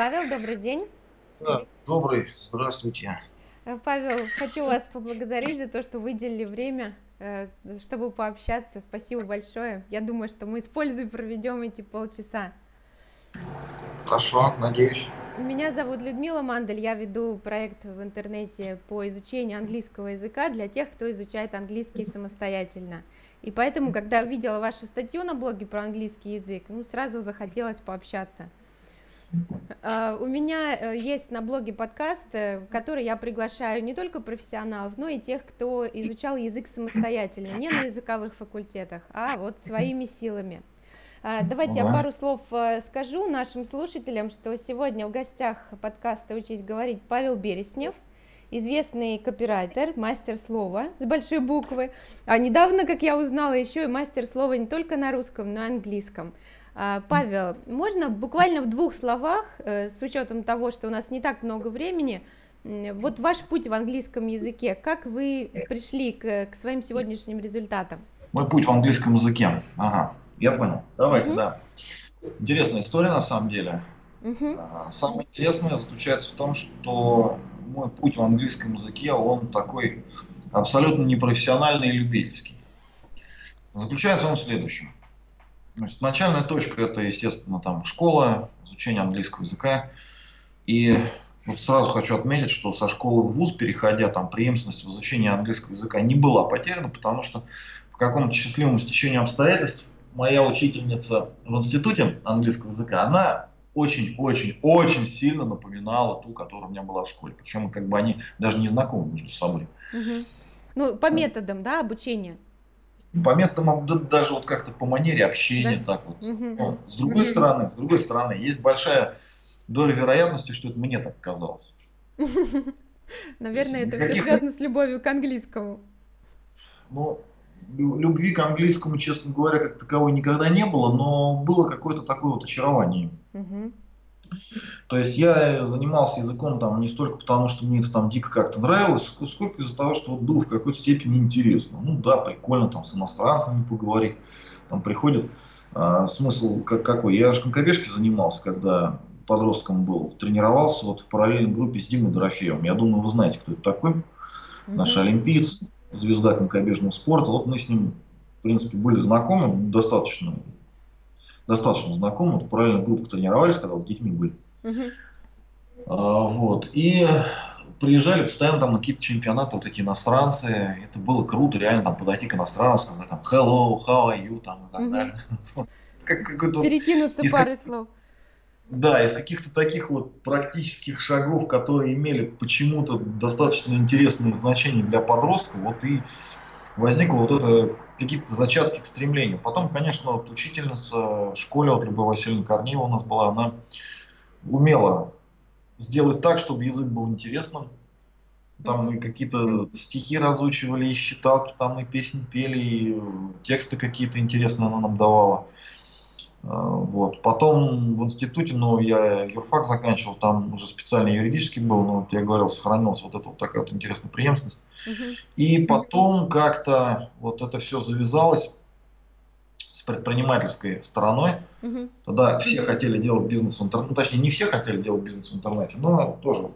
Павел, добрый день. Да, добрый, здравствуйте. Э, Павел, хочу вас поблагодарить за то, что выделили время, э, чтобы пообщаться. Спасибо большое. Я думаю, что мы используем и проведем эти полчаса. Хорошо, надеюсь. Меня зовут Людмила Мандель, я веду проект в интернете по изучению английского языка для тех, кто изучает английский самостоятельно. И поэтому, когда увидела вашу статью на блоге про английский язык, ну, сразу захотелось пообщаться. Uh, у меня uh, есть на блоге подкаст, uh, в который я приглашаю не только профессионалов, но и тех, кто изучал язык самостоятельно, не на языковых факультетах, а вот своими силами. Давайте я пару слов скажу нашим слушателям, что сегодня в гостях подкаста «Учись говорить» Павел Береснев, известный копирайтер, мастер слова с большой буквы. А недавно, как я узнала, еще и мастер слова не только на русском, но и английском. А, Павел, можно буквально в двух словах, э, с учетом того, что у нас не так много времени, вот ваш путь в английском языке, как вы пришли к, к своим сегодняшним результатам? Мой путь в английском языке. Ага, я понял. Давайте, угу. да. Интересная история на самом деле. Угу. Самое интересное заключается в том, что мой путь в английском языке, он такой абсолютно непрофессиональный и любительский. Заключается он в следующем. Значит, начальная точка это, естественно, там школа, изучение английского языка. И вот сразу хочу отметить, что со школы в ВУЗ, переходя, там преемственность в изучении английского языка не была потеряна, потому что в каком-то счастливом стечении обстоятельств моя учительница в институте английского языка, она очень-очень-очень сильно напоминала ту, которая у меня была в школе. Причем как бы они даже не знакомы между собой. Угу. Ну, по методам, да, обучения? По методам, даже вот как-то по манере общения, даже... так вот. Угу. Ну, с другой угу. стороны, с другой стороны, есть большая доля вероятности, что это мне так казалось. Наверное, это все связано с любовью к английскому. Ну, любви к английскому, честно говоря, как таковой никогда не было, но было какое-то такое вот очарование. Угу. То есть я занимался языком там не столько потому, что мне это там дико как-то нравилось, сколько из-за того, что вот было в какой-то степени интересно. Ну да, прикольно там с иностранцами поговорить. Там приходит а, смысл как, какой. Я же конькобежки занимался, когда подростком был. Тренировался вот в параллельной группе с Димой Дорофеевым. Я думаю, вы знаете, кто это такой. Mm-hmm. Наш олимпиец, звезда конькобежного спорта. Вот мы с ним, в принципе, были знакомы достаточно достаточно знакомы, вот в параллельных группах тренировались, когда вот детьми были. Uh-huh. А, вот. И приезжали постоянно там на какие-то чемпионаты, вот такие иностранцы. Это было круто, реально там подойти к иностранцу, сказать там hello, how are you, там и так uh-huh. далее. как, Перекинуться парой слов. Да, из каких-то таких вот практических шагов, которые имели почему-то достаточно интересные значения для подростка, вот и возникло вот это какие-то зачатки к стремлению. Потом, конечно, вот учительница в школе, вот Любовь Васильевна Корнеева у нас была, она умела сделать так, чтобы язык был интересным. Там мы какие-то стихи разучивали, и считалки, там и песни пели, и тексты какие-то интересные она нам давала. А, вот. Потом в институте, ну, я юрфак заканчивал, там уже специально юридический был, но вот я говорил, сохранилась вот эта вот такая вот интересная преемственность. Угу. И потом как-то вот это все завязалось с предпринимательской стороной. Угу. Тогда все хотели делать бизнес в интернете, ну, точнее, не все хотели делать бизнес в интернете, но тоже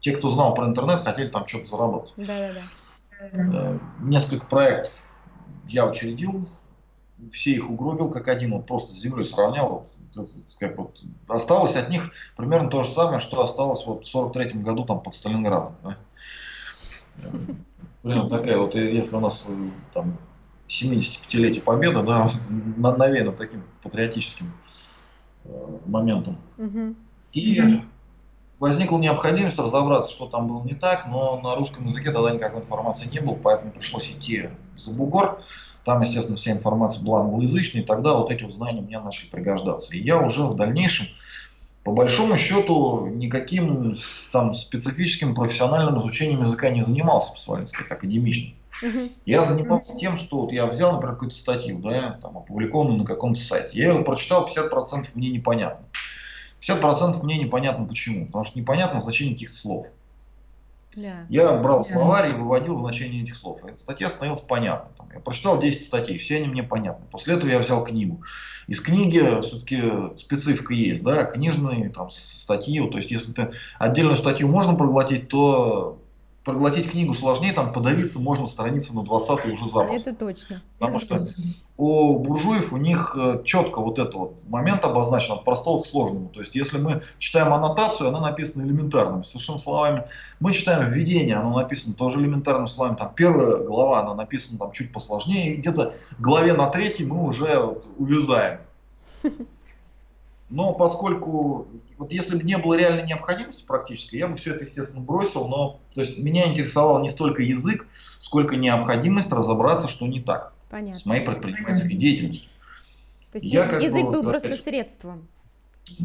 те, кто знал про интернет, хотели там что-то заработать. Да, да, да. Э, несколько проектов я учредил, все их угробил как один, вот просто с землей сравнял. Вот, как вот, осталось от них примерно то же самое, что осталось вот в 43 году там под Сталинградом. Да? Примерно такая вот, если у нас э, там 75-летие Победы, да, навеяно таким патриотическим э, моментом. И возникла необходимость разобраться, что там было не так, но на русском языке тогда никакой информации не было, поэтому пришлось идти за бугор. Там, естественно, вся информация была англоязычной, и тогда вот эти вот знания мне начали пригождаться. И я уже в дальнейшем, по большому счету, никаким там специфическим профессиональным изучением языка не занимался, по своей сказать, академичным. Uh-huh. Я занимался тем, что вот я взял, например, какую-то статью, да, там, опубликованную на каком-то сайте. Я ее прочитал, 50% мне непонятно. 50% мне непонятно почему. Потому что непонятно значение каких-то слов. Я брал словарь и выводил значение этих слов. Эта статья становилась понятной. Там, я прочитал 10 статей, все они мне понятны. После этого я взял книгу. Из книги все-таки специфика есть, да, книжные там, статьи. То есть, если ты отдельную статью можно проглотить, то проглотить книгу сложнее, там подавиться можно страницы на 20 уже запросто. Это точно. Потому что у буржуев у них э, четко вот этот вот момент обозначен от простого к сложному. То есть, если мы читаем аннотацию, она написана элементарными совершенно словами. Мы читаем введение, оно написано тоже элементарными словами. Там первая глава, она написана там чуть посложнее. Где-то главе на третьей мы уже вот увязаем. Но поскольку, вот если бы не было реальной необходимости практически, я бы все это, естественно, бросил. Но то есть, меня интересовал не столько язык, сколько необходимость разобраться, что не так Понятно. с моей предпринимательской деятельностью. То есть Я я- как язык бы был вот, просто опять средством.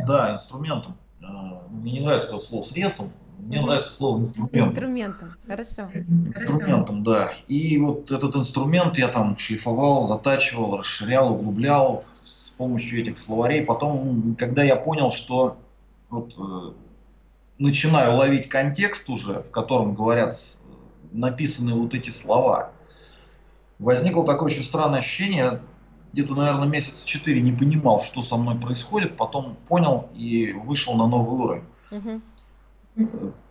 Да, инструментом. А, Мне не нравится это слово средством, мне Мгм. нравится слово инструментом. Инструментом. Хорошо. Инструментом, да. И вот этот инструмент я там шлифовал, затачивал, расширял, углублял помощью этих словарей. Потом, когда я понял, что вот, э, начинаю ловить контекст уже, в котором говорят написаны вот эти слова, возникло такое очень странное ощущение, где-то, наверное, месяца четыре не понимал, что со мной происходит, потом понял и вышел на новый уровень. Мгм.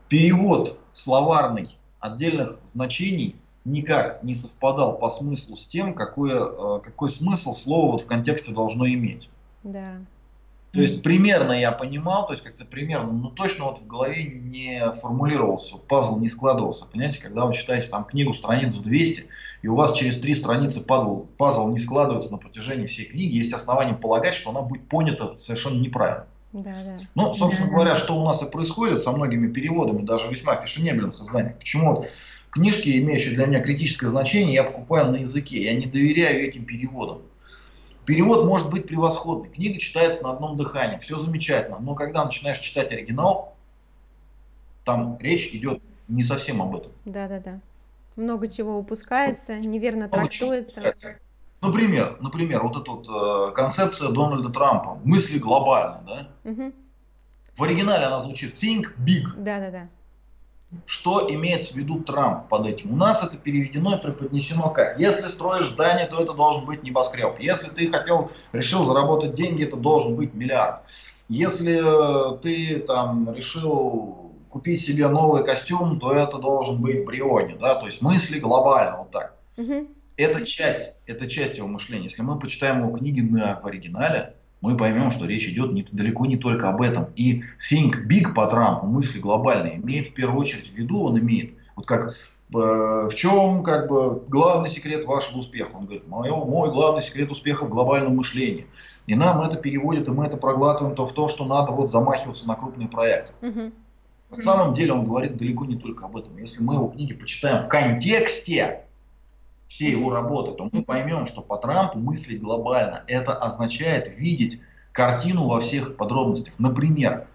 перевод словарный отдельных значений никак не совпадал по смыслу с тем, какой, какой смысл слово вот в контексте должно иметь. Да. То есть примерно я понимал, то есть как-то примерно, но точно вот в голове не формулировался, пазл не складывался. Понимаете, когда вы читаете там книгу страниц в 200, и у вас через три страницы пазл, пазл не складывается на протяжении всей книги, есть основания полагать, что она будет понята совершенно неправильно. Да, да. Ну, собственно говоря, что у нас и происходит со многими переводами, даже весьма фешенебельных изданий. Почему вот книжки, имеющие для меня критическое значение, я покупаю на языке. Я не доверяю этим переводам. Перевод может быть превосходный. Книга читается на одном дыхании, все замечательно. Но когда начинаешь читать оригинал, там речь идет не совсем об этом. Да, да, да. Много чего упускается, неверно Много трактуется. упускается. Например, например, вот эта вот э, концепция Дональда Трампа, мысли глобально, да? Мгм. В оригинале она звучит think big. Да, да, да. Что имеет в виду Трамп под этим? У нас это переведено и преподнесено как? Если строишь здание, то это должен быть небоскреб. Если ты хотел, решил заработать деньги, это должен быть миллиард. Если э, ты там решил купить себе новый костюм, то это должен быть Бриони, да, то есть мысли глобально, вот так. Мгм. Это часть, это часть его мышления. Если мы почитаем его книги на, в оригинале, мы поймем, что речь идет не, далеко не только об этом. И think big по Трампу, мысли глобальные, имеет в первую очередь в виду, он имеет, вот как э, в чем как бы главный секрет вашего успеха? Он говорит, мой, мой главный секрет успеха в глобальном мышлении. И нам это переводит, и мы это проглатываем то в то, что надо вот замахиваться на крупные проекты. Мгм. На самом деле он говорит далеко не только об этом. Если мы его книги почитаем в контексте всей его работы, то мы поймем, что по Трампу мыслить глобально, это означает видеть картину во всех подробностях. Например,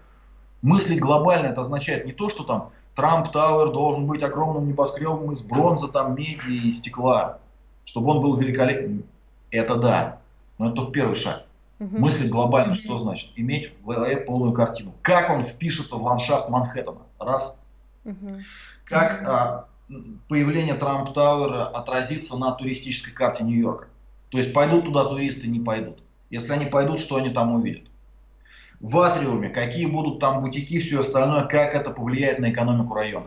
мыслить глобально это означает не то, что там Трамп Тауэр должен быть огромным небоскребом из бронзы, там, меди и стекла, чтобы он был великолепным. Это да, но это только первый шаг. Мгм. Мыслить глобально, что значит? Иметь в голове полную картину. Как он впишется в ландшафт Манхэттена? Раз. Мгм. Как а, появление Трамп Тауэра отразится на туристической карте Нью-Йорка? То есть пойдут туда туристы, не пойдут. Если они пойдут, что они там увидят? В Атриуме, какие будут там бутики, все остальное, как это повлияет на экономику района?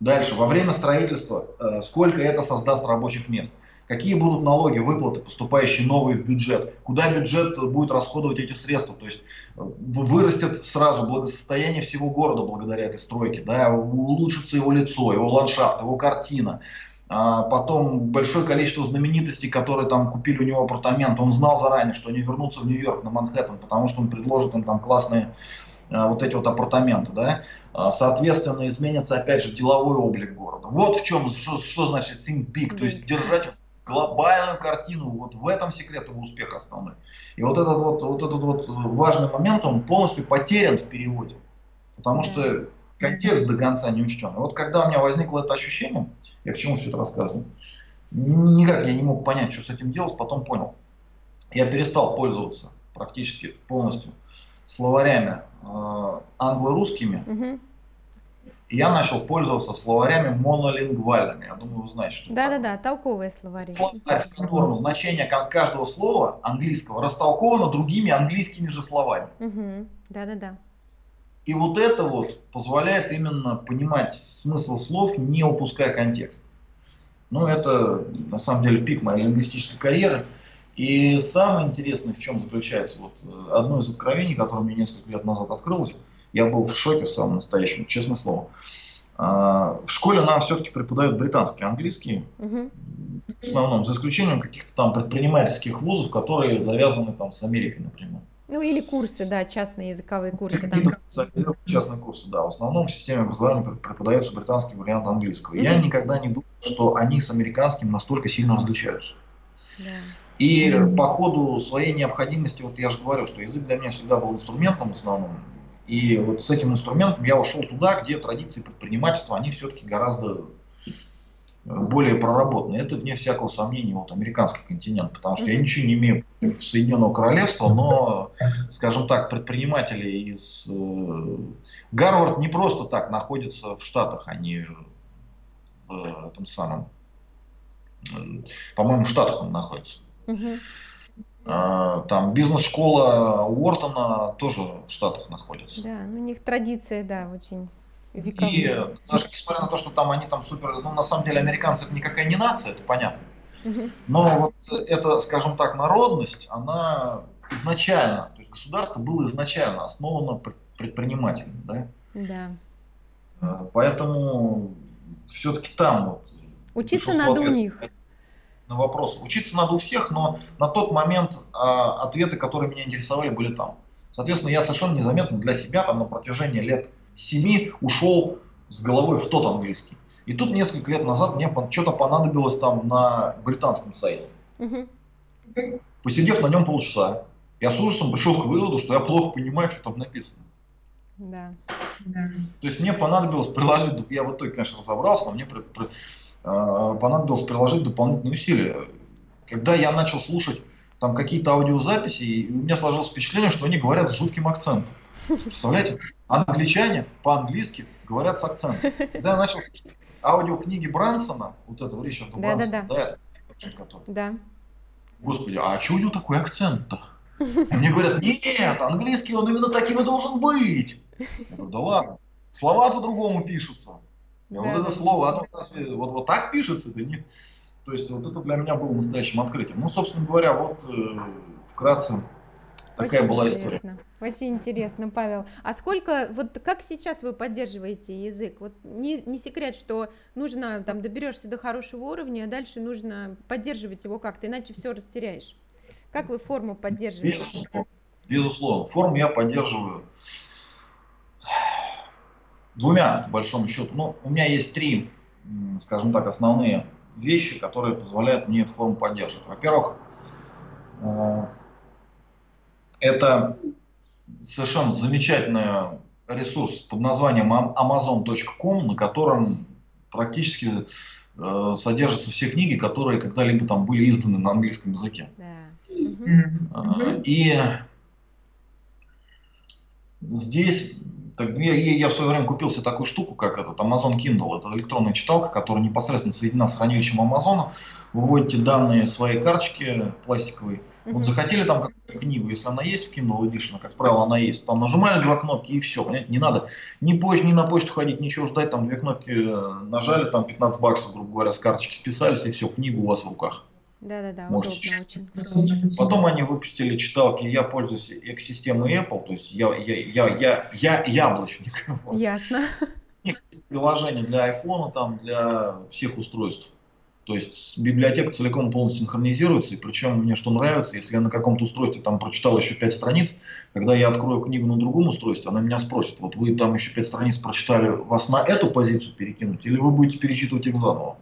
Дальше, во время строительства, э, сколько это создаст рабочих мест? Какие будут налоги, выплаты, поступающие новые в бюджет? Куда бюджет будет расходовать эти средства? То есть э, вырастет сразу благосостояние всего города благодаря этой стройке, да, улучшится его лицо, его ландшафт, его картина. А потом большое количество знаменитостей, которые там купили у него апартамент, он знал заранее, что они вернутся в Нью-Йорк, на Манхэттен, потому что он предложит им там классные а, вот эти вот апартаменты, да, А, соответственно, изменится опять же деловой облик города. Вот в чем, что, что значит think big, то есть держать глобальную картину, вот в этом секрет его успеха основной. И вот этот вот, вот этот вот важный момент, он полностью потерян в переводе, потому что контекст до конца не учтен. И вот когда у меня возникло это ощущение, я к чему все это рассказываю, никак я не мог понять, что с этим делать, потом понял. Я перестал пользоваться практически полностью словарями э, англо-русскими, Мгм. И я начал пользоваться словарями монолингвальными. Я думаю, вы знаете, что да, это Да-да-да, толковые словари. Словарь, в котором значение каждого слова английского растолковано другими английскими же словами. Угу. Да-да-да. И вот это вот позволяет именно понимать смысл слов, не упуская контекст. Ну, это на самом деле пик моей лингвистической карьеры. И самое интересное в чем заключается, вот э, одно из откровений, которое мне несколько лет назад открылось, я был в шоке самым настоящим, честное слово. А, в школе нам все-таки преподают британский английский, угу. в основном, за исключением каких-то там предпринимательских вузов, которые завязаны там с Америкой, например. Ну или курсы, да, частные языковые курсы. Какие-то там. частные курсы, да. В основном в системе образования преподается британский вариант английского. Mm-hmm. Я никогда не думал, что они с американским настолько сильно различаются. Yeah. И по ходу своей необходимости, вот я же говорю, что язык для меня всегда был инструментом в основном. И вот с этим инструментом я ушел туда, где традиции предпринимательства, они все-таки гораздо более проработаны. Это вне всякого сомнения вот американский континент, потому что я ничего не имею против Соединенного Королевства, но, скажем так, предприниматели из э, Гарвард не просто так находится в Штатах, они в этом самом, по-моему, в Штатах он находится. Mm-hmm. Там бизнес-школа Уортона тоже в Штатах находится. Да, у них традиция, да, очень Вековые. И даже несмотря на то, что там они там супер, ну на самом деле американцы это никакая не нация, это понятно. Но вот эта, скажем так, народность, она изначально, то есть государство было изначально основано предпринимателями, да? Да. Э, поэтому все-таки там вот. Учиться надо у них. На вопрос. Учиться надо у всех, но на тот момент а, ответы, которые меня интересовали, были там. Соответственно, я совершенно незаметно для себя там на протяжении лет семи ушел с головой в тот английский. И тут несколько лет назад мне что-то понадобилось там на британском сайте. Угу. Посидев на нем полчаса, я с ужасом пришел к выводу, что я плохо понимаю, что там написано. Да. То есть мне понадобилось приложить, я в итоге, конечно, разобрался, но мне при, при, понадобилось приложить дополнительные усилия. Когда я начал слушать там какие-то аудиозаписи, у меня сложилось впечатление, что они говорят с жутким акцентом. Представляете? Англичане по-английски говорят с акцентом. Когда я начал слушать аудиокниги Брансона, вот этого Ричарда да, Брансона, да, да. да, который, да. Господи, а что у него такой акцент-то? И мне говорят, нет, английский он именно таким и должен быть. Я говорю, да ладно, слова по-другому пишутся. Да, вот да. это слово, оно вот, вот так пишется, да нет. То есть вот это для меня было настоящим открытием. Ну, собственно говоря, вот э, вкратце Такая была интересно. история. Очень интересно, Павел. А сколько, вот как сейчас вы поддерживаете язык? Вот не, не секрет, что нужно, там, доберешься до хорошего уровня, а дальше нужно поддерживать его как-то, иначе все растеряешь. Как вы форму поддерживаете? Безусловно. Безусловно. Форму я поддерживаю двумя, по большому счету. Ну, у меня есть три, скажем так, основные вещи, которые позволяют мне эту форму поддерживать. Во-первых, э, это совершенно замечательный ресурс под названием amazon.com, на котором практически э, содержатся все книги, которые когда-либо там были изданы на английском языке. Да. И здесь так, я, я в свое время купил себе такую штуку, как этот Amazon Kindle. Это электронная читалка, которая непосредственно соединена с хранилищем Амазона. Вы вводите данные своей карточки пластиковой. Mm-hmm. Вот захотели там какую-то книгу, если она есть в Kindle Edition, как правило, она есть, там нажимали два кнопки и все, понимаете, не надо ни, позже, ни на почту ходить, ничего ждать, там две кнопки э, нажали, там 15 баксов, грубо говоря, с карточки списались, и все, книгу у вас в руках. Да-да-да, удобно очень. Потом они выпустили читалки, я пользуюсь экосистемой Apple, то есть я, я, я, я, я яблочник. Ясно. У них есть приложение для iPhone, там, для всех устройств. То есть библиотека целиком полностью синхронизируется, и причем мне что нравится, если я на каком-то устройстве там прочитал еще пять страниц, когда я открою книгу на другом устройстве, она меня спросит, вот вы там еще пять страниц прочитали, вас на эту позицию перекинуть, или вы будете перечитывать их заново?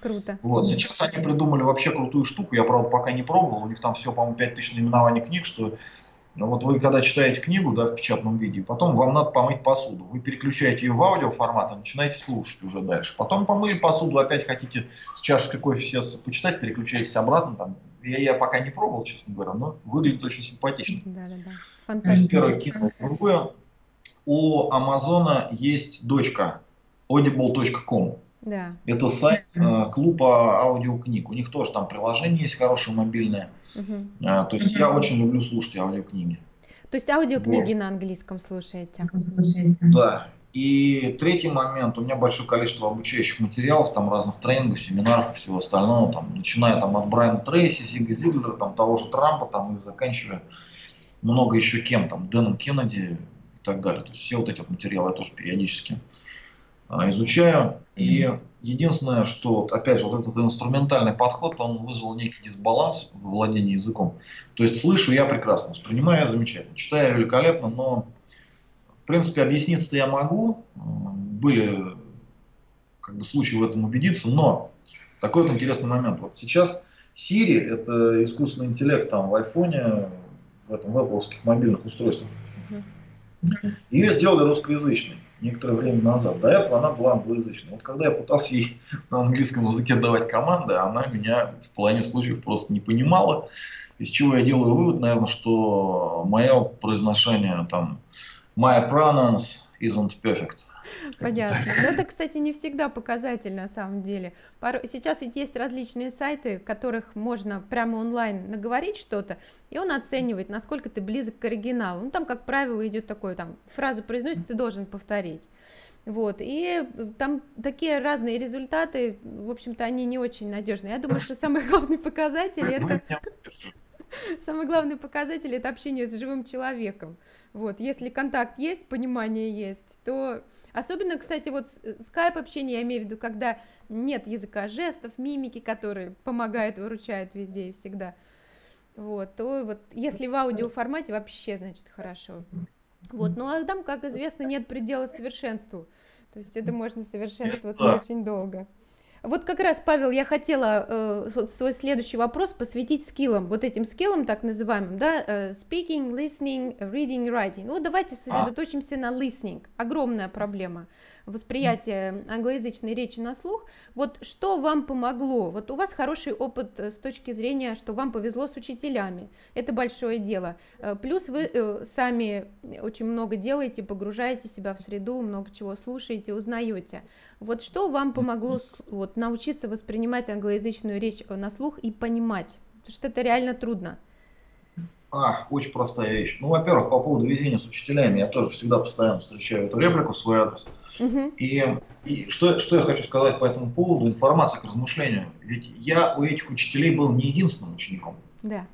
Круто. Вот. Сейчас они придумали вообще крутую штуку. Я, правда, пока не пробовал. У них там все, по-моему, 5000 наименований книг, что ну, вот вы когда читаете книгу да, в печатном виде, потом вам надо помыть посуду. Вы переключаете ее в аудиоформат и начинаете слушать уже дальше. Потом помыли посуду, опять хотите с чашкой кофе сейчас почитать, переключаетесь обратно. Там. Я, я пока не пробовал, честно говоря, но выглядит очень симпатично. Да, да, да. Фантастика. То есть первое кино. Другое, у Амазона есть дочка audible.com. Да. Это сайт э, клуба аудиокниг. У них тоже там приложение есть хорошее мобильное. Угу. то есть я очень люблю слушать аудиокниги. То есть аудиокниги вот. на английском слушаете? Да. И третий момент, у меня большое количество обучающих материалов, там разных тренингов, семинаров и всего остального, там, начиная там, от Брайана Трейси, Зига Зиглера, там, того же Трампа, там, и заканчивая много еще кем, там, Дэном Кеннеди и так далее. То есть все вот эти вот материалы я тоже периодически а, изучаю. И единственное, что, опять же, вот этот инструментальный подход, он вызвал некий дисбаланс в владении языком. То есть слышу я прекрасно, воспринимаю я замечательно, читаю великолепно, но в принципе объясниться-то я могу. Были как бы случаи в этом убедиться, но такой вот интересный момент. Вот сейчас Siri это искусственный интеллект там в айфоне, в этом в Apple мобильных устройствах. Ее сделали русскоязычной некоторое время назад. До этого она была англоязычной. Вот когда я пытался ей на английском языке давать команды, она меня в плане случаев просто не понимала. Из чего я делаю вывод, наверное, что мое произношение там my pronouns isn't perfect. Понятно. Но это, кстати, не всегда показатель на самом деле. Сейчас ведь есть различные сайты, в которых можно прямо онлайн наговорить что-то, и он оценивает, насколько ты близок к оригиналу. Ну, там, как правило, идет такое, там, фразу произносит, ты должен повторить. Вот, и там такие разные результаты, в общем-то, они не очень надежные. Я думаю, что самый главный показатель это... Самый главный показатель это общение с живым человеком. Вот, если контакт есть, понимание есть, то Особенно, кстати, вот скайп общение, я имею в виду, когда нет языка жестов, мимики, которые помогают, выручают везде и всегда. Вот, то вот если в аудиоформате вообще, значит, хорошо. Вот, ну а там, как известно, нет предела совершенству. То есть это можно совершенствовать очень долго. Вот как раз, Павел, я хотела э, свой следующий вопрос посвятить скиллам, вот этим скиллам так называемым, да, э, speaking, listening, reading, writing. Ну, давайте сосредоточимся на listening. Огромная проблема восприятия англоязычной речи на слух. Вот что вам помогло? Вот у вас хороший опыт э, с точки зрения, что вам повезло с учителями. Это большое дело. Э, плюс вы э, сами очень много делаете, погружаете себя в среду, много чего слушаете, узнаете. Вот что вам помогло вот, научиться воспринимать англоязычную речь на слух и понимать? Потому что это реально трудно. А, очень простая вещь. Ну, во-первых, по поводу везения с учителями, я тоже всегда постоянно встречаю эту реплику в свой адрес. Угу. И, и что, что я хочу сказать по этому поводу, информация к размышлению. Ведь я у этих учителей был не единственным учеником. Да.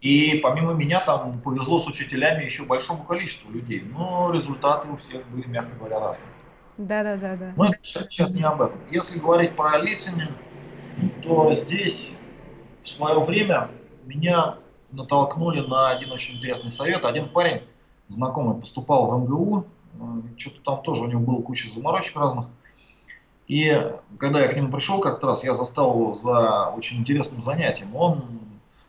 И помимо меня там повезло с учителями еще большому количеству людей. Но результаты у всех были, мягко говоря, разные. Да, да, да, да. Но это сейчас не об этом. Если говорить про listening, то здесь в свое время меня натолкнули на один очень интересный совет. Один парень, знакомый, поступал в МГУ, что-то там тоже у него было куча заморочек разных. И когда я к нему пришел как-то раз, я застал его за очень интересным занятием. Он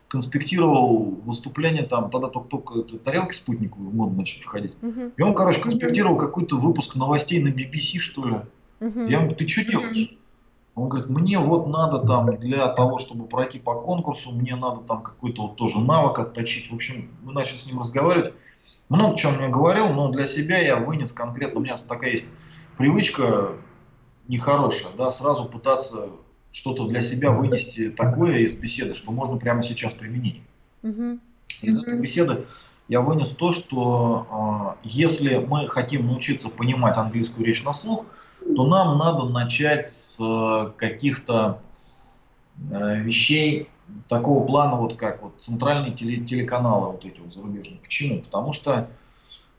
конспектировал выступление там, тогда только-только тарелки спутниковые в моду начали входить. Uh-huh. И он, короче, конспектировал какой-то выпуск новостей на BBC, что ли. Uh-huh. Я ему, ты что делаешь? Он говорит, мне вот надо там для того, чтобы пройти по конкурсу, мне надо там какой-то вот тоже навык отточить. В общем, мы начали с ним разговаривать. Много чего он мне говорил, но для себя я вынес конкретно, у меня такая есть привычка нехорошая, да, сразу пытаться что-то для себя вынести такое из беседы, что можно прямо сейчас применить. Угу. Из этой беседы я вынес то, что э, если мы хотим научиться понимать английскую речь на слух, то нам надо начать с э, каких-то э, вещей такого плана, вот как вот центральные теле телеканалы вот эти вот зарубежные. Почему? Потому что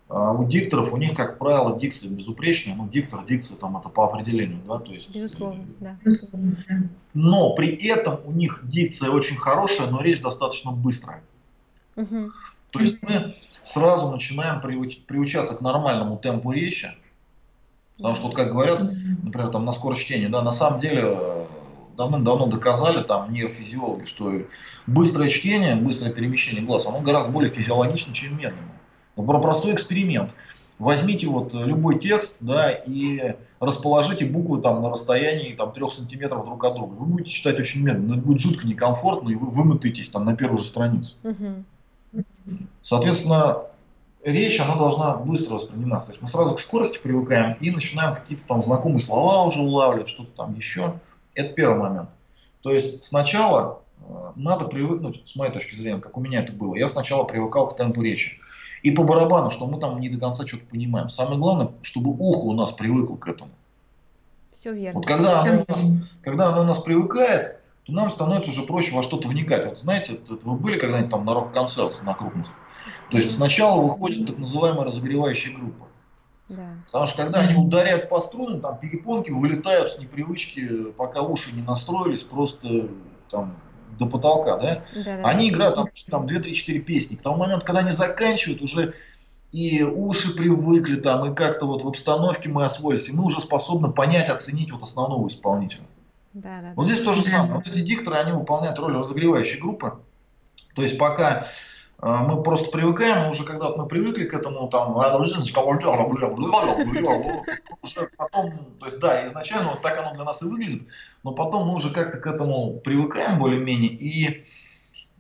а у дикторов, у них, как правило, дикция безупречная. Ну, диктор, дикция там это по определению, да, то есть... Безусловно, да. Но при этом у них дикция очень хорошая, но речь достаточно быстрая. Угу. То есть мы сразу начинаем приуч, приучаться к нормальному темпу речи. Потому что, вот как говорят, например, там на скорость чтения, да, на самом деле э, давным-давно доказали там нейрофизиологи, что быстрое чтение, быстрое перемещение глаз, оно гораздо более физиологично, чем медленное. Про простой эксперимент. Возьмите вот любой текст, да, и расположите буквы там на расстоянии там, 3 сантиметров друг от друга. Вы будете читать очень медленно, но это будет жутко некомфортно, и вы вымотаетесь там на первую же страницу. Соответственно, речь, она должна быстро восприниматься. То есть мы сразу к скорости привыкаем и начинаем какие-то там знакомые слова уже улавливать, что-то там еще. Это первый момент. То есть сначала э, надо привыкнуть, с моей точки зрения, как у меня это было. Я сначала привыкал к темпу речи. И по барабану, что мы там не до конца что-то понимаем. Самое главное, чтобы ухо у нас привыкло к этому. Все верно. Вот когда оно, у нас, когда оно у нас привыкает, то нам становится уже проще во что-то вникать. Вот знаете, вот вы были когда-нибудь там на рок-концертах, на крупных? То есть сначала выходит так называемая разогревающая группа. Да. Потому что когда они ударяют по струнам, там перепонки вылетают с непривычки, пока уши не настроились, просто там до потолка, да? Да, да, Они да. играют там, там 2-3-4 песни. К тому моменту, когда они заканчивают, уже и уши привыкли там, и как-то вот в обстановке мы освоились, и мы уже способны понять, оценить вот основного исполнителя. Да, да, Вот да. здесь то же самое. Вот эти дикторы, они выполняют роль разогревающей группы. То есть пока э, мы просто привыкаем, уже когда мы привыкли к этому, там, уже потом, то есть да, изначально вот так оно для нас и выглядит, но потом мы уже как-то к этому привыкаем более-менее и э,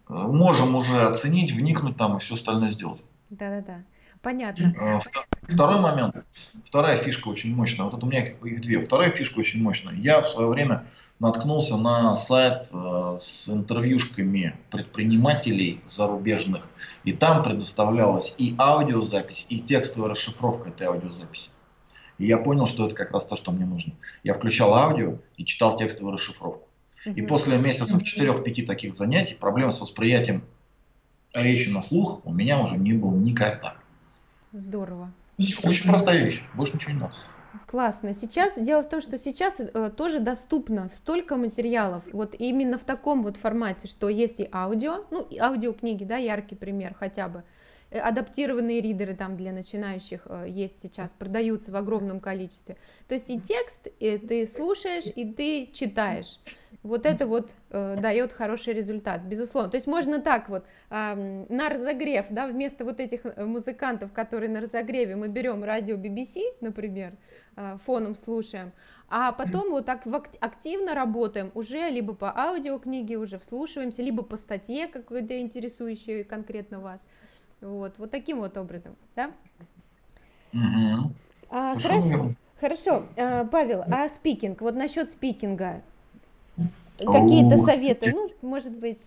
можем уже оценить, вникнуть там и все остальное сделать. Да, да, да. Понятно. Э, Второй момент, вторая фишка очень мощная. Вот это у меня их, их две. Вторая фишка очень мощная. Я в свое время наткнулся на сайт э, с интервьюшками предпринимателей зарубежных, и там предоставлялась и аудиозапись, и текстовая расшифровка этой аудиозаписи. И я понял, что это как раз то, что мне нужно. Я включал аудио и читал текстовую расшифровку. И после месяцев 4-5 таких занятий проблем с восприятием речи на слух у меня уже не было никогда. Здорово. Очень простая вещь, больше ничего не надо. Классно. Сейчас дело в том, что сейчас э, тоже доступно столько материалов, вот именно в таком вот формате, что есть и аудио, ну и аудиокниги, да, яркий пример хотя бы. Э, Адаптированные ридеры там для начинающих э, есть сейчас, продаются в огромном количестве. То есть и текст, и ты слушаешь, и ты читаешь. Вот это вот э, дает хороший результат, безусловно. То есть можно так вот ам, на разогрев, да, вместо вот этих э, музыкантов, которые на разогреве, мы берем радио BBC, например, э, фоном слушаем, а потом вот так активно работаем уже либо по аудиокниге уже вслушиваемся, либо по статье какой-то интересующей конкретно вас. Вот, вот таким вот образом, да? Мгм. А, Совершенно хоро- верно. Хорошо, а, Павел, а спикинг, вот насчет спикинга, какие-то советы, ну, может быть,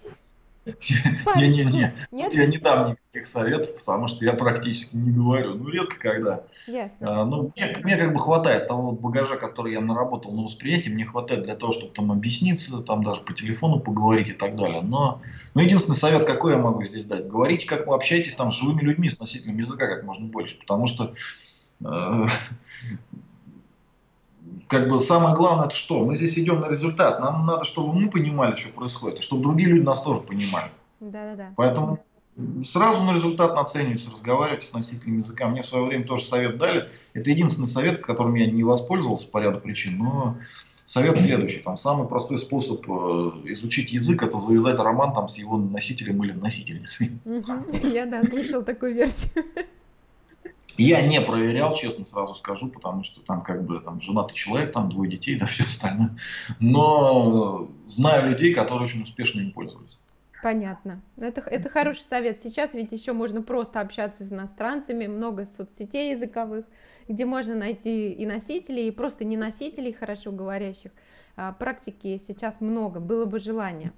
Не-не-не, тут я не дам никаких советов, потому что я практически не говорю. Ну, редко когда. Ясно. А, Ну, мне, мне как бы хватает того багажа, который я наработал на восприятии, мне хватает для того, чтобы там объясниться, там даже по телефону поговорить и так далее. Но, ну, единственный совет, какой я могу здесь дать, говорите, как вы общаетесь там с живыми людьми, с носителями языка как можно больше, потому что э, как бы самое главное это что? Мы здесь идем на результат. Нам надо, чтобы мы понимали, что происходит, и чтобы другие люди нас тоже понимали. Да-да-да. Поэтому сразу на результат нацениваться, разговаривать с носителями языка. Мне в свое время тоже совет дали. Это единственный совет, которым я не воспользовался по ряду причин, но совет следующий. Там самый простой способ э, изучить язык – это завязать роман там, с его носителем или носительницей. Я, да, слышал такую версию. Я не проверял, честно сразу скажу, потому что там как бы там женатый человек, там двое детей, да все остальное. Но знаю людей, которые очень успешно им пользовались. Понятно. Это, это хороший совет. Сейчас ведь еще можно просто общаться с иностранцами, много соцсетей языковых, где можно найти и носителей, и просто не носителей, хорошо говорящих. А, Практики сейчас много, было бы желание.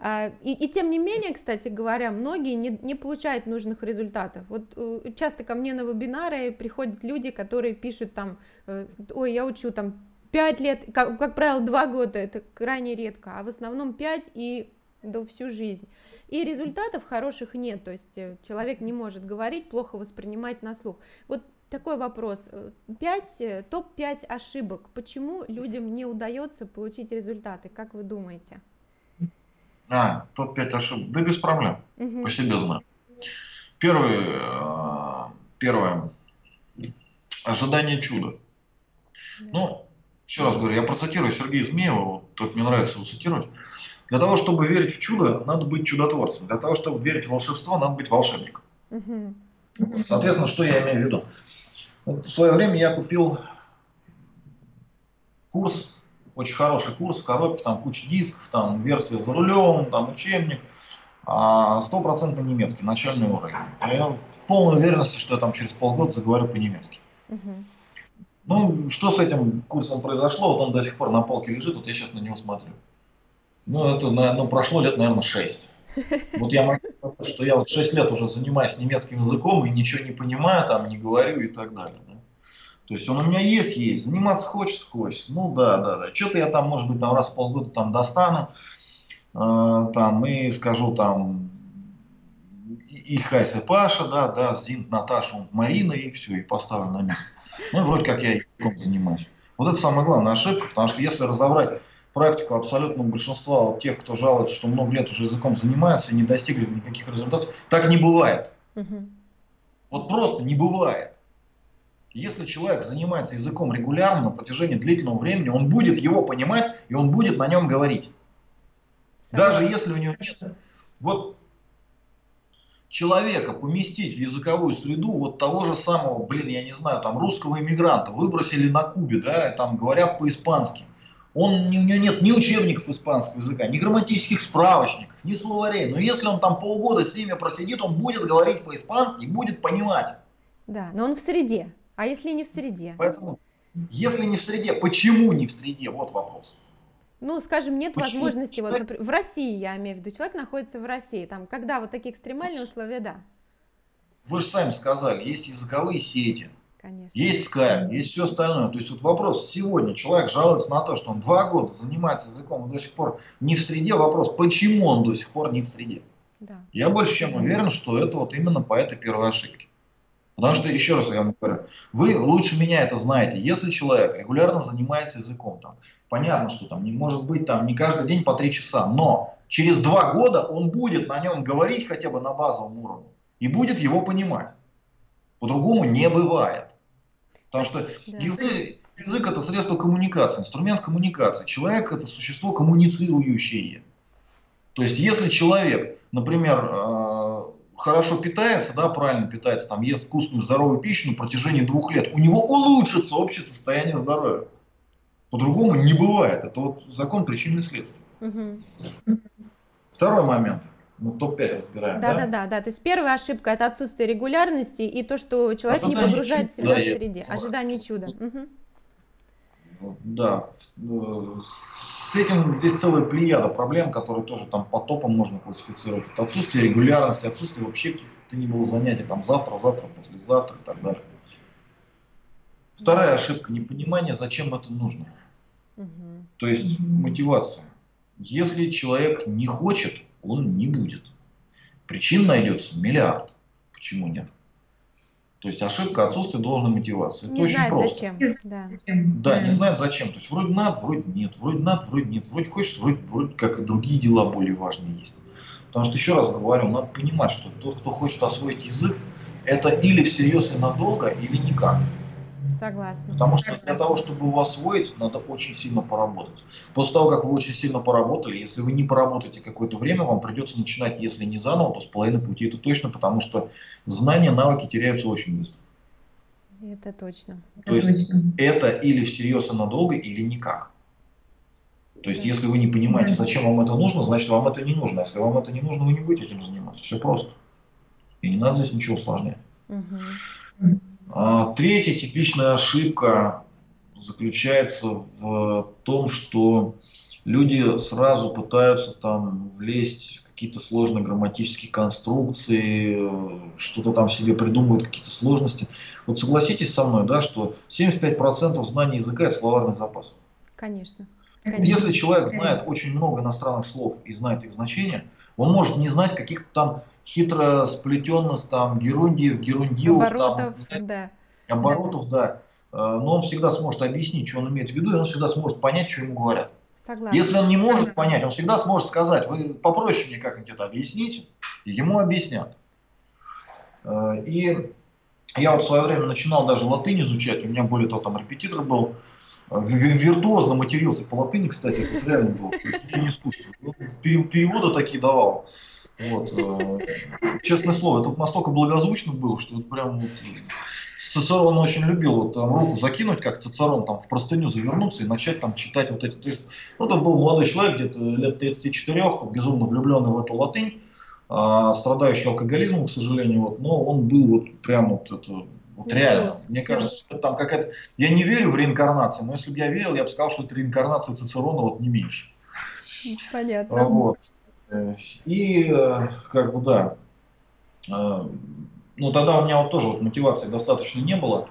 А, И, и тем не менее, кстати говоря, многие не, не получают нужных результатов. Вот э, часто ко мне на вебинары приходят люди, которые пишут там, э, ой, я учу там 5 лет, как, как правило, 2 года, это крайне редко, а в основном 5 и да, всю жизнь. И результатов хороших нет, то есть э, человек не может говорить, плохо воспринимать на слух. Вот такой вопрос. 5, топ-5 ошибок. Почему людям не удается получить результаты, как вы думаете? А, топ-5 ошибок. Да без проблем. По Мгм. себе знаю. Первый, э, первое. Ожидание чуда. Да. Ну, еще раз говорю, я процитирую Сергея Змеева, вот, тут мне нравится его цитировать. Для того, чтобы верить в чудо, надо быть чудотворцем. Для того, чтобы верить в волшебство, надо быть волшебником. Мгм. Соответственно, что я имею в виду? Вот в свое время я купил курс, очень хороший курс в коробке, там куча дисков, там версия за рулем, там учебник. а стопроцентно немецкий, начальный уровень. Я в полной уверенности, что я там через полгода заговорю по-немецки. Угу. Ну, что с этим курсом произошло, вот он до сих пор на полке лежит, вот я сейчас на него смотрю. Ну, это, ну, прошло лет, наверное, 6. Вот я могу сказать, что я вот 6 лет уже занимаюсь немецким языком и ничего не понимаю, там, не говорю и так далее. То есть он у меня есть, есть, заниматься хочешь, хочешь. Ну да, да, да. Что-то я там, может быть, там раз в полгода там достану, э, там, и скажу там, и Хайса Паша, да, да, Зин, Наташу, Марина, и все, и поставлю на место. Ну, вроде как я языком занимаюсь. Вот это самая главная ошибка, потому что если разобрать практику абсолютного большинства вот тех, кто жалуется, что много лет уже языком занимаются и не достигли никаких результатов, так не бывает. Угу. Вот просто не бывает. Если человек занимается языком регулярно на протяжении длительного времени, он будет его понимать и он будет на нем говорить. Даже если у него нет. Вот человека поместить в языковую среду вот того же самого, блин, я не знаю, там русского иммигранта выбросили на Кубе, да, там говорят по-испански. Он, у него нет ни учебников испанского языка, ни грамматических справочников, ни словарей. Но если он там полгода с ними просидит, он будет говорить по-испански и будет понимать. Да, но он в среде. А если не в среде? Поэтому, если не в среде, почему не в среде? Вот вопрос. Ну, скажем, нет Почему? возможности, вот, например, в России, я имею в виду, человек находится в России, там, когда вот такие экстремальные условия, да. Вы же сами сказали, есть языковые сети, Конечно. есть Skype, есть все остальное. То есть вот вопрос, сегодня человек жалуется на то, что он два года занимается языком и до сих пор не в среде, вопрос, почему он до сих пор не в среде? Да. Я больше чем уверен, что это вот именно по этой первой ошибке. Потому что, еще раз я вам говорю, вы лучше меня это знаете. Если человек регулярно занимается языком, там, понятно, что там не может быть там не каждый день по три часа, но через два года он будет на нем говорить хотя бы на базовом уровне и будет его понимать. По-другому не бывает. Потому что да. язык, язык это средство коммуникации, инструмент коммуникации. Человек это существо коммуницирующее. То есть если человек, например, э, хорошо питается, да, правильно питается, там ест вкусную здоровую пищу на протяжении двух лет, у него улучшится общее состояние здоровья. По-другому не бывает. Это вот закон причины и следствия. Угу. Второй момент. Ну, топ-5 разбираем, да? Да, да, да, да. То есть первая ошибка это отсутствие регулярности и то, что человек Ожидание не погружает себя да, в среде. Ожидание чуда. Угу. Да. С этим здесь целая плеяда проблем, которые тоже там по топам можно классифицировать. Это отсутствие регулярности, отсутствие вообще каких-то не было занятий, там завтра, завтра, послезавтра и так далее. Вторая ошибка – непонимание, зачем это нужно. Угу. То есть мотивация. Если человек не хочет, он не будет. Причин найдется миллиард. Почему нет? То есть ошибка отсутствие должной мотивации. Не Это знает очень просто. Зачем. Да. да, не знает зачем. То есть вроде надо, вроде нет, вроде надо, вроде нет, вроде хочешь, вроде, вроде как и другие дела более важные есть. Потому что еще раз говорю, надо понимать, что тот, кто хочет освоить язык, это или всерьез и надолго, или никак. Согласна. Потому что для того, чтобы его освоить, надо очень сильно поработать. После того, как вы очень сильно поработали, если вы не поработаете какое-то время, вам придется начинать, если не заново, то с половины пути это точно, потому что знания, навыки теряются очень быстро. Это точно. То это есть точно. это или всерьез и надолго, или никак. То есть, да. если вы не понимаете, зачем вам это нужно, значит, вам это не нужно. Если вам это не нужно, вы не будете этим заниматься. Все просто. И не надо здесь ничего усложнять. Угу. А, третья типичная ошибка заключается в том, что люди сразу пытаются там влезть в какие-то сложные грамматические конструкции, что-то там себе придумывают, какие-то сложности. Вот согласитесь со мной, да, что 75% знаний языка – это словарный запас. Конечно. Конечно. Если человек знает очень много иностранных слов и знает их значение, он может не знать каких-то там хитро сплетенных там герундиев, герундиев, оборотов, там, да. оборотов, да. Э, но он всегда сможет объяснить, что он имеет в виду, и он всегда сможет понять, что ему говорят. Согласна. Если он не может понять, он всегда сможет сказать, вы попроще мне как-нибудь это объясните, и ему объяснят. Э, и я вот в свое время начинал даже латынь изучать, у меня более того там репетитор был, виртуозно матерился по латыни, кстати, это реально было, не искусство. Переводы такие давал. Вот. Э, честное слово, это настолько благозвучно было, что вот прям вот Цицерон очень любил вот там руку закинуть, как Цицерон, там в простыню завернуться и начать там читать вот эти. То есть, ну, это был молодой человек, где-то лет 34, безумно влюбленный в эту латынь. а, страдающий алкоголизмом, к сожалению, вот, но он был вот прям вот это, вот реально. Мне кажется, что там какая-то... Я не верю в реинкарнацию, но если бы я верил, я бы сказал, что это реинкарнация Цицерона вот не меньше. Понятно. Вот. И э, как бы да, э, ну тогда у меня вот тоже вот мотивации достаточно не было,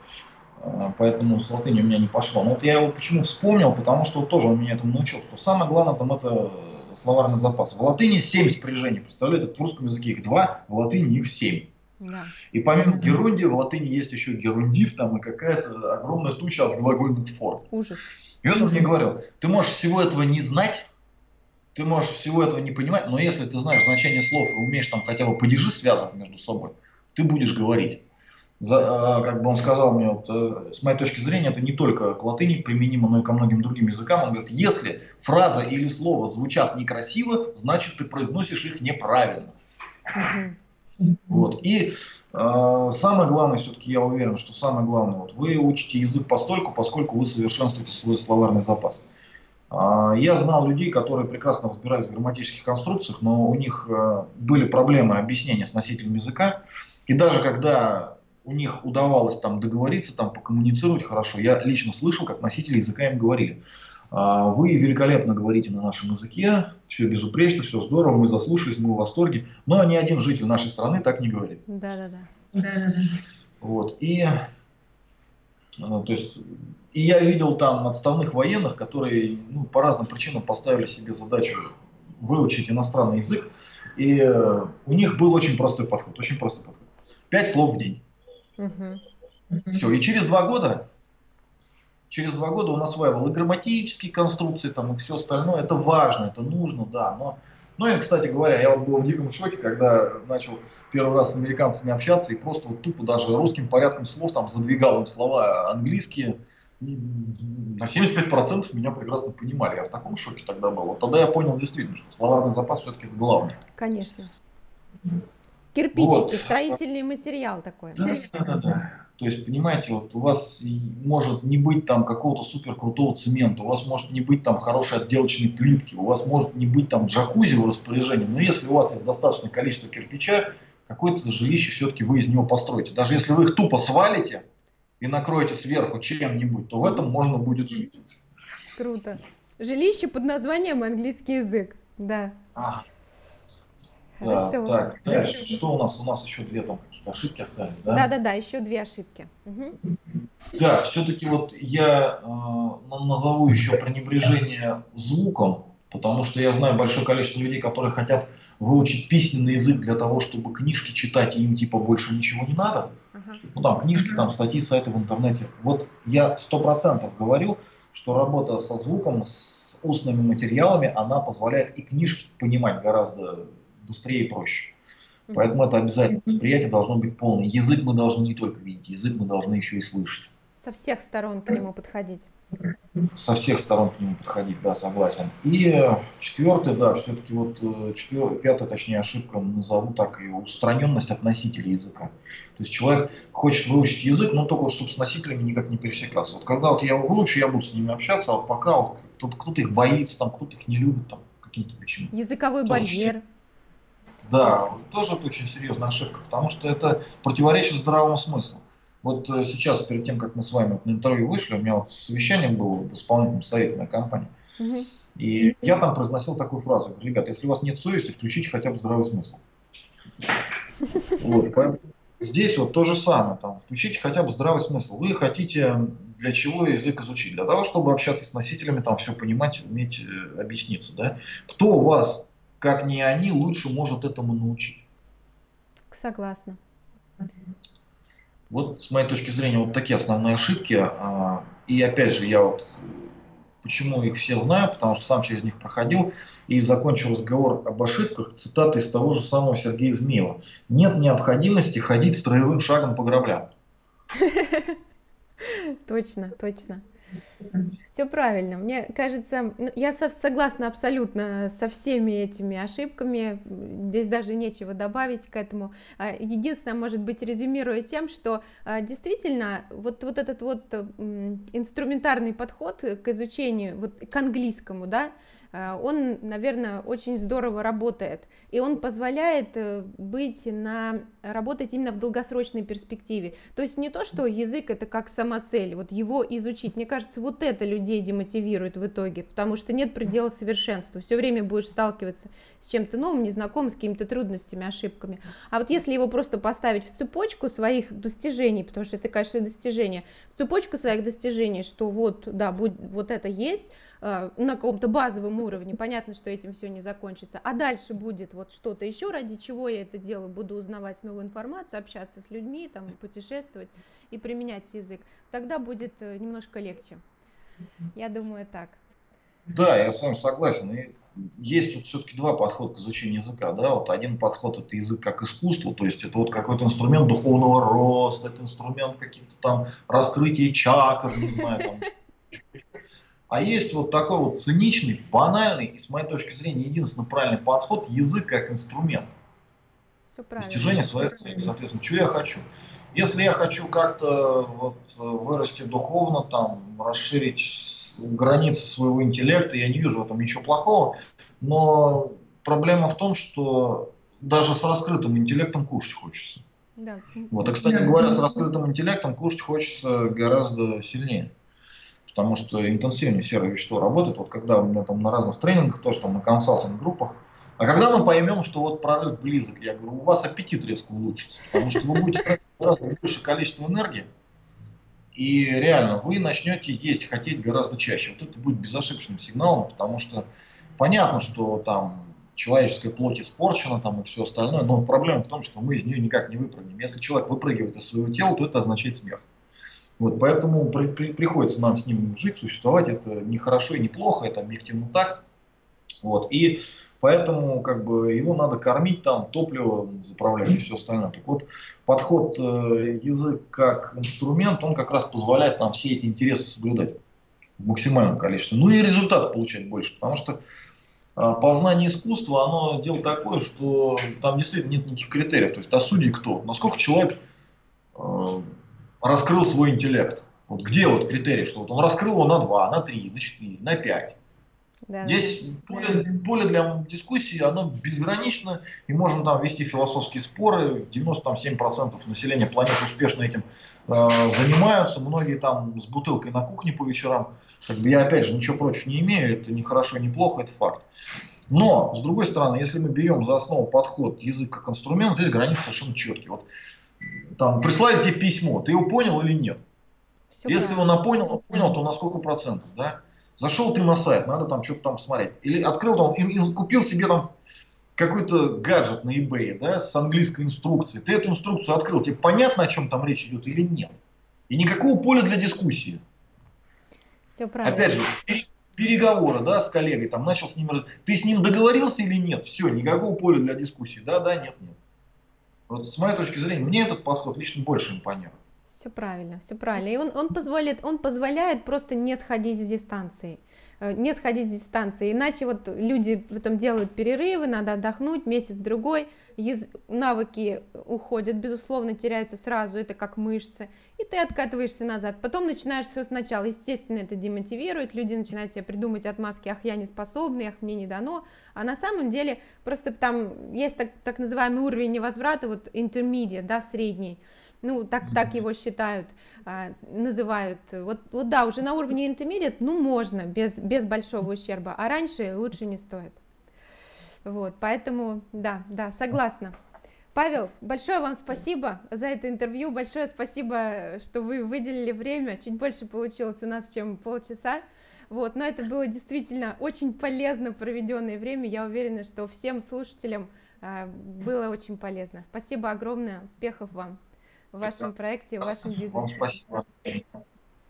э, поэтому с латыни у меня не пошло. Но вот я его почему вспомнил, потому что вот тоже он меня этому научил, что самое главное там это словарный запас. В латыни 7 спряжений, представляете, в русском языке их 2, в латыни их 7. Да. И помимо герундии в латыни есть еще герундив там и какая-то огромная туча от глагольных форм. Ужас. И он мне говорил, ты можешь всего этого не знать, ты можешь всего этого не понимать, но если ты знаешь значение слов и умеешь там хотя бы падежи связывать между собой, ты будешь говорить. За, а, как бы он сказал мне, вот, э, с моей точки зрения, это не только к латыни применимо, но и ко многим другим языкам. Он говорит, если фраза или слово звучат некрасиво, значит ты произносишь их неправильно. Вот. И э, самое главное, все-таки я уверен, что самое главное, вот вы учите язык постольку, поскольку вы совершенствуете свой словарный запас. А, я знал людей, которые прекрасно разбирались в грамматических конструкциях, но у них э, были проблемы объяснения с носителем языка. И даже когда у них удавалось там договориться, там покоммуницировать хорошо, я лично слышал, как носители языка им говорили. «А, вы великолепно говорите на нашем языке, все безупречно, все здорово, мы заслушались, мы в восторге, но ни один житель нашей страны так не говорит. Да, да, да. Вот. И ну, то есть, и я видел там отставных военных, которые ну, по разным причинам поставили себе задачу выучить иностранный язык. И э, у них был очень простой подход, очень простой подход. Пять слов в день. Угу. Все, и через два года, через два года он осваивал и грамматические конструкции, там, и все остальное. Это важно, это нужно, да, но ну и, кстати говоря, я вот был в диком шоке, когда начал первый раз с американцами общаться и просто вот тупо даже русским порядком слов там задвигал им слова английские. И на 75% меня прекрасно понимали. Я в таком шоке тогда был. Вот тогда я понял действительно, что словарный запас все-таки главное. Конечно. Кирпичики, вот. строительный материал такой. Да, да, да, да. То есть, понимаете, вот у вас может не быть там какого-то супер крутого цемента, у вас может не быть там хорошей отделочной плитки, у вас может не быть там джакузи в распоряжении, но если у вас есть достаточное количество кирпича, какое-то жилище все-таки вы из него построите. Даже если вы их тупо свалите и накроете сверху чем-нибудь, то в этом можно будет жить. Круто. Жилище под названием английский язык. Да. А, Хорошо. Да, так, дальше. Что у нас? У нас еще две там какие-то ошибки остались, да? Да, да, да, еще две ошибки. Угу. Да, все-таки вот я э, назову еще пренебрежение звуком, потому что я знаю большое количество людей, которые хотят выучить письменный язык для того, чтобы книжки читать, и им типа больше ничего не надо. Ага. Ну там книжки, там статьи, сайты в интернете. Вот я сто процентов говорю, что работа со звуком, с устными материалами, она позволяет и книжки понимать гораздо быстрее и проще. Поэтому это обязательно. Восприятие должно быть полное. Язык мы должны не только видеть, язык мы должны еще и слышать. Со всех сторон к нему подходить. Со всех сторон к нему подходить, да, согласен. И э, четвертый, да, все-таки вот э, четвертый, пятая, точнее, ошибка назову так и устраненность от носителя языка. То есть человек хочет выучить язык, но только чтобы с носителями никак не пересекаться. Вот когда вот я его выучу, я буду с ними общаться, а пока вот кто-то их боится, там кто-то их не любит, там каким-то причинам. Языковой Тоже барьер. Да, тоже это очень серьезная ошибка, потому что это противоречит здравому смыслу. Вот э, сейчас, перед тем, как мы с вами на интервью вышли, у меня вот совещание было в исполнительном совете моей компании. Угу. И я там произносил такую фразу, говорю, ребят, если у вас нет совести, включите хотя бы здравый смысл. Вот, поэтому здесь вот то же самое, там, включите хотя бы здравый смысл. Вы хотите для чего язык изучить? Для того, чтобы общаться с носителями, там все понимать, уметь э, объясниться. Да? Кто у вас как не они, лучше может этому научить. Согласна. Вот с моей точки зрения вот такие основные ошибки. А, и опять же, я вот почему их все знаю, потому что сам через них проходил и закончил разговор об ошибках цитаты из того же самого Сергея Змеева. Нет необходимости ходить строевым шагом по граблям. Точно, точно. Все правильно. Мне кажется, ну, я согласна абсолютно со всеми этими ошибками. Здесь даже нечего добавить к этому. А, единственное, может быть, резюмируя тем, что а, действительно вот, вот этот вот инструментарный подход к изучению, вот к английскому, да, он, наверное, очень здорово работает, и он позволяет э, быть на, работать именно в долгосрочной перспективе. То есть не то, что язык это как самоцель, вот его изучить. Мне кажется, вот это людей демотивирует в итоге, потому что нет предела совершенству. Все время будешь сталкиваться с чем-то новым, незнакомым, с какими-то трудностями, ошибками. А вот если его просто поставить в цепочку своих достижений, потому что это, конечно, достижение, в цепочку своих достижений, что вот, да, будет, вот это есть, Э, на каком-то базовом уровне, понятно, что этим все не закончится, а дальше будет вот что-то еще, ради чего я это делаю, буду узнавать новую информацию, общаться с людьми, там, путешествовать и применять язык, тогда будет э, немножко легче. Я думаю так. Да, я с вами согласен. И есть вот все-таки два подхода к изучению языка. Да? Вот один подход это язык как искусство, то есть это вот какой-то инструмент духовного роста, это инструмент каких-то там раскрытия чакр, не знаю, там а есть вот такой вот циничный, банальный и, с моей точки зрения, единственный правильный подход – язык как инструмент. Достижение своих целей. Соответственно, что я хочу? Если я хочу как-то вот вырасти духовно, там, расширить границы своего интеллекта, я не вижу в этом ничего плохого. Но проблема в том, что даже с раскрытым интеллектом кушать хочется. Да. Вот, и, кстати говоря, с раскрытым интеллектом кушать хочется гораздо сильнее потому что интенсивнее серое вещество работает. Вот когда у меня там на разных тренингах, тоже там на консалтинг-группах, а когда мы поймем, что вот прорыв близок, я говорю, у вас аппетит резко улучшится, потому что вы будете тратить гораздо большее количество энергии, и реально вы начнете есть, хотеть гораздо чаще. Вот это будет безошибочным сигналом, потому что понятно, что там человеческая плоть испорчена там и все остальное, но проблема в том, что мы из нее никак не выпрыгнем. Если человек выпрыгивает из своего тела, то это означает смерть. Вот, поэтому при, при, приходится нам с ним жить, существовать. Это не хорошо и не плохо, это объективно так. Вот, и поэтому как бы его надо кормить, там, топливо заправлять и все остальное. Так вот, подход э, язык как инструмент, он как раз позволяет нам все эти интересы соблюдать в максимальном количестве. Ну и результат получать больше, потому что э, познание искусства, оно дело такое, что там действительно нет никаких критериев. То есть, а судьи кто? Насколько человек э, раскрыл свой интеллект. Вот где вот критерий, что вот он раскрыл его на 2, на 3, на 4, на 5. Да, Здесь да. Поле, поле для дискуссии, оно безгранично, и можем там вести философские споры. 97% населения планеты успешно этим э, занимаются. Многие там с бутылкой на кухне по вечерам. Как бы я опять же ничего против не имею, это не хорошо, не плохо, это факт. Но, с другой стороны, если мы берем за основу подход язык как инструмент, здесь границы совершенно четкие. Вот там прислали тебе письмо, ты его понял или нет? Все Если правильно. ты его понял, понял, то на сколько процентов, да? Зашел ты на сайт, надо там что-то там посмотреть. Или открыл там и, и купил себе там какой-то гаджет на eBay, да, с английской инструкцией. Ты эту инструкцию открыл, тебе понятно, о чем там речь идет или нет? И никакого поля для дискуссии. Все правильно. Опять же, переговоры, да, с коллегой, там начал с ним, ты с ним договорился или нет? Все, никакого поля для дискуссии, да, да, нет, нет. Вот с моей точки зрения, мне этот подход лично больше импонирует. Все правильно, все правильно. И он, он, позволит, он позволяет просто не сходить с дистанции. Э, не сходить с дистанции. Иначе вот люди потом делают перерывы, надо отдохнуть месяц-другой, навыки уходят, безусловно, теряются сразу, это как мышцы, и ты откатываешься назад. Потом начинаешь все сначала. Естественно, это демотивирует, люди начинают себе придумать отмазки, ах, я не способный, ах, мне не дано. А на самом деле просто там есть так, так называемый уровень невозврата, вот intermediate, да, средний ну, так, так его считают, а, называют. Вот, вот да, уже на уровне intermediate, ну, можно, без, без большого ущерба, а раньше лучше не стоит. Вот, поэтому, да, да, согласна. Павел, большое вам спасибо за это интервью, большое спасибо, что вы выделили время, чуть больше получилось у нас, чем полчаса. Вот, но это было действительно очень полезно проведенное время. Я уверена, что всем слушателям э, было очень полезно. Спасибо огромное, успехов вам в вашем проекте, в вашем бизнесе. Вам спасибо.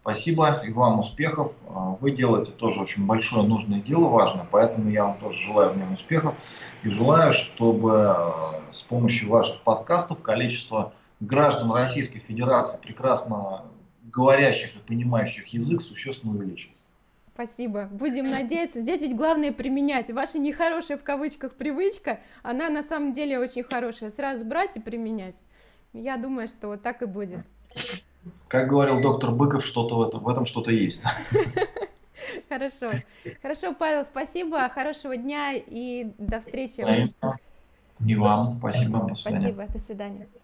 Спасибо и вам успехов. А, вы делаете тоже очень большое нужное дело, важное, поэтому я вам тоже желаю в нем успехов и желаю, чтобы а, с помощью ваших подкастов количество граждан Российской Федерации, прекрасно говорящих и понимающих язык, существенно увеличилось. Спасибо. Будем надеяться. Здесь ведь главное применять. Ваша нехорошая в кавычках привычка, она на самом деле очень хорошая. Сразу брать и применять. Я думаю, что вот так и будет. Как говорил доктор Быков, что-то в этом, в этом что-то есть. Хорошо. Хорошо, Павел, спасибо, хорошего дня и до встречи. И вам. Спасибо. До свидания. Спасибо, до свидания.